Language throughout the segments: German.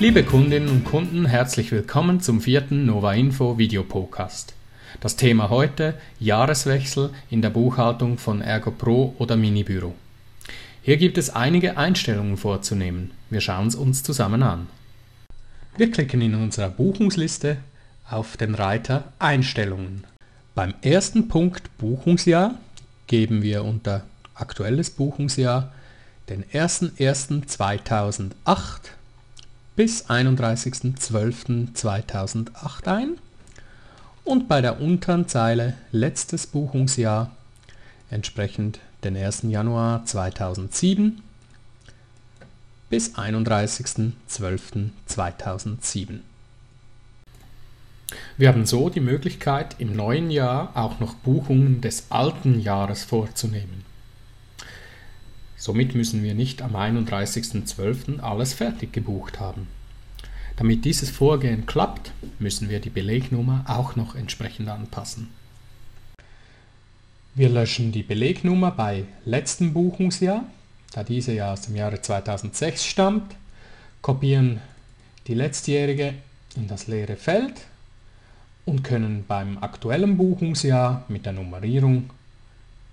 Liebe Kundinnen und Kunden, herzlich willkommen zum vierten Nova Info Videopodcast. Das Thema heute Jahreswechsel in der Buchhaltung von Ergo Pro oder Minibüro. Hier gibt es einige Einstellungen vorzunehmen. Wir schauen es uns zusammen an. Wir klicken in unserer Buchungsliste auf den Reiter Einstellungen. Beim ersten Punkt Buchungsjahr geben wir unter Aktuelles Buchungsjahr den 01.01.2008 bis 31.12.2008 ein und bei der unteren Zeile Letztes Buchungsjahr entsprechend den 1. Januar 2007 bis 31.12.2007. Wir haben so die Möglichkeit, im neuen Jahr auch noch Buchungen des alten Jahres vorzunehmen. Somit müssen wir nicht am 31.12. alles fertig gebucht haben. Damit dieses Vorgehen klappt, müssen wir die Belegnummer auch noch entsprechend anpassen. Wir löschen die Belegnummer bei letztem Buchungsjahr, da diese ja aus dem Jahre 2006 stammt, kopieren die letztjährige in das leere Feld und können beim aktuellen Buchungsjahr mit der Nummerierung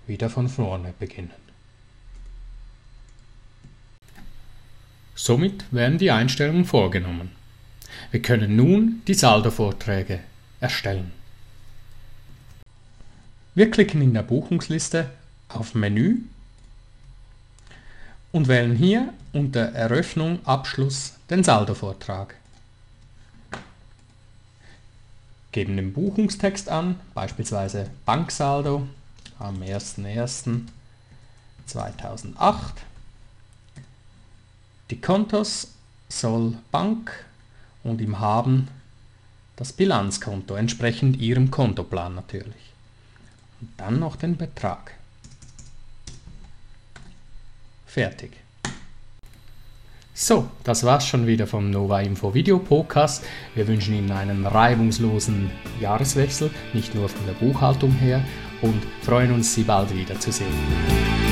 wieder von vorne beginnen. Somit werden die Einstellungen vorgenommen. Wir können nun die Saldovorträge erstellen. Wir klicken in der Buchungsliste auf Menü und wählen hier unter Eröffnung Abschluss den Saldovortrag. Geben den Buchungstext an, beispielsweise Banksaldo am 01.01.2008. Die Kontos soll Bank und im Haben das Bilanzkonto, entsprechend Ihrem Kontoplan natürlich und dann noch den Betrag. Fertig. So, das war's schon wieder vom Nova Info Video Podcast. Wir wünschen Ihnen einen reibungslosen Jahreswechsel, nicht nur von der Buchhaltung her, und freuen uns, Sie bald wiederzusehen.